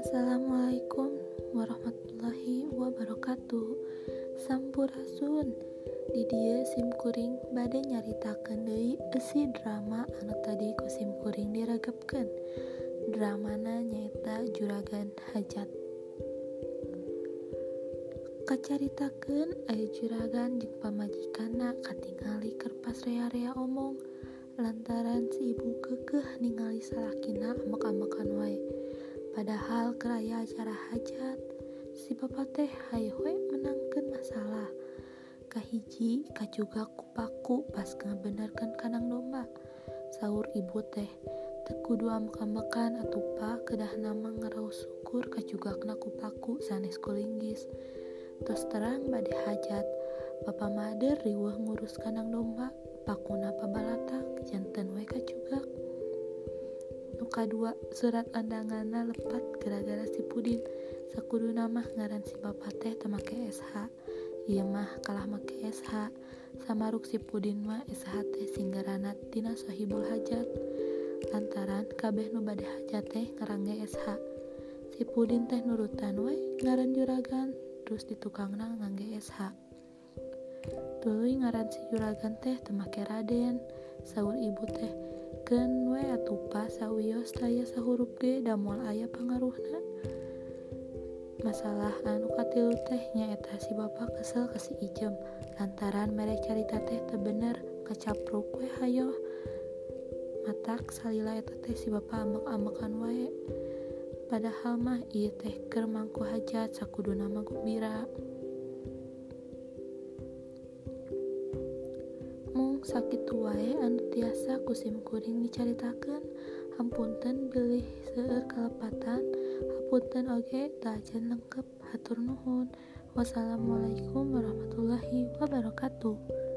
Assalamualaikum warahmatullahi wabarakatuh. Sampurasun. Di dia simkuring badai nyaritakan deui esi drama anu tadi ku simkuring diragapkan dramana nyaita juragan hajat. Kacaritakeun aya juragan jeung pamajikanna katingali kerpas rea-rea omong lantaran si ibu kekeh ningali salakina amek-amekan wae. Padahal keraya acara hajat. Si bapak teh hayo we menangkan masalah. Kahiji kajuga kupaku pas ngabenerkan kanang domba. Sahur ibu teh tekudu amek-amekan atupa kedah nama ngerau syukur kajuga kena kupaku sanes kulinggis terus terang badai hajat Bapak Mader riwah ngurus kanang domba pakuna pabalata jantan weka juga. Nuka dua surat andangana lepat gara-gara si pudin. Sakudu nama ngaran si bapak teh temake SH iya mah kalah make SH samaruk si pudin mah SH teh singgarana tina sahibul hajat. Lantaran kabeh nu hajat teh ngarangge SH si pudin teh nurutan we ngaran juragan terus di tukangna ngangge SH tuluy ngaran si juragan teh temake Raden. Sahur ibu teh ken we atupa sawios saya sahurup ge damol aya pangaruhna? Masalah anu katilu teh nyaeta si bapak kesel ke si ijem lantaran merek carita teh tebener kecapruk we hayo. Matak salila eta teh si bapak amek-amekan wae. Padahal mah ieu teh keur mangku hajat sakuduna mah gembira sakit wae anu tiasa kusim kuring dicaritakan hampunten bilih seueur kalepatan. Hapunten oge dajen lengkap hatur nuhun. Wassalamualaikum warahmatullahi wabarakatuh